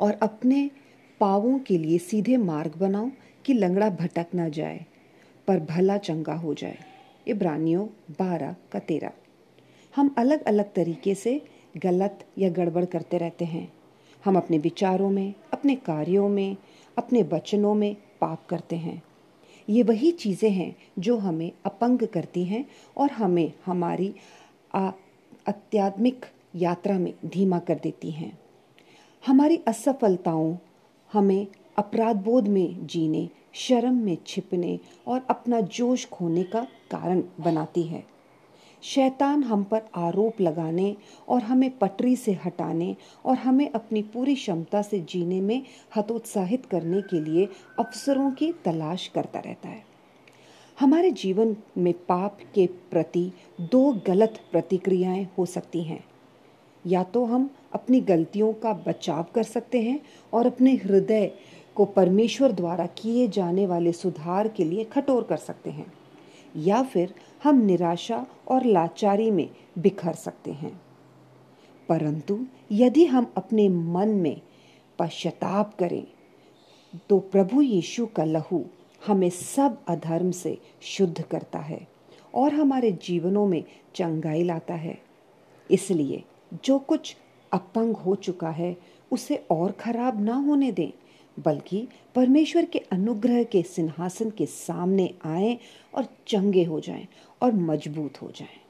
और अपने पावों के लिए सीधे मार्ग बनाओ कि लंगड़ा भटक न जाए, पर भला चंगा हो जाए। इब्रानियों बारह का तेरह। हम अलग अलग तरीके से गलत या गड़बड़ करते रहते हैं। हम अपने विचारों में, अपने कार्यों में, अपने वचनों में पाप करते हैं। ये वही चीज़ें हैं जो हमें अपंग करती हैं और हमें हमारी आध्यात्मिक यात्रा में धीमा कर देती हैं। हमारी असफलताओं हमें अपराध बोध में जीने, शर्म में छिपने और अपना जोश खोने का कारण बनाती है। शैतान हम पर आरोप लगाने और हमें पटरी से हटाने और हमें अपनी पूरी क्षमता से जीने में हतोत्साहित करने के लिए अवसरों की तलाश करता रहता है। हमारे जीवन में पाप के प्रति दो गलत प्रतिक्रियाएँ हो सकती हैं। या तो हम अपनी गलतियों का बचाव कर सकते हैं और अपने हृदय को परमेश्वर द्वारा किए जाने वाले सुधार के लिए कठोर कर सकते हैं, या फिर हम निराशा और लाचारी में बिखर सकते हैं। परंतु यदि हम अपने मन में पश्चाताप करें तो प्रभु यीशु का लहू हमें सब अधर्म से शुद्ध करता है और हमारे जीवनों में चंगाई लाता है। इसलिए जो कुछ अपंग हो चुका है, उसे और खराब ना होने दें, बल्कि परमेश्वर के अनुग्रह के सिंहासन के सामने आए और चंगे हो जाएँ और मज़बूत हो जाएँ।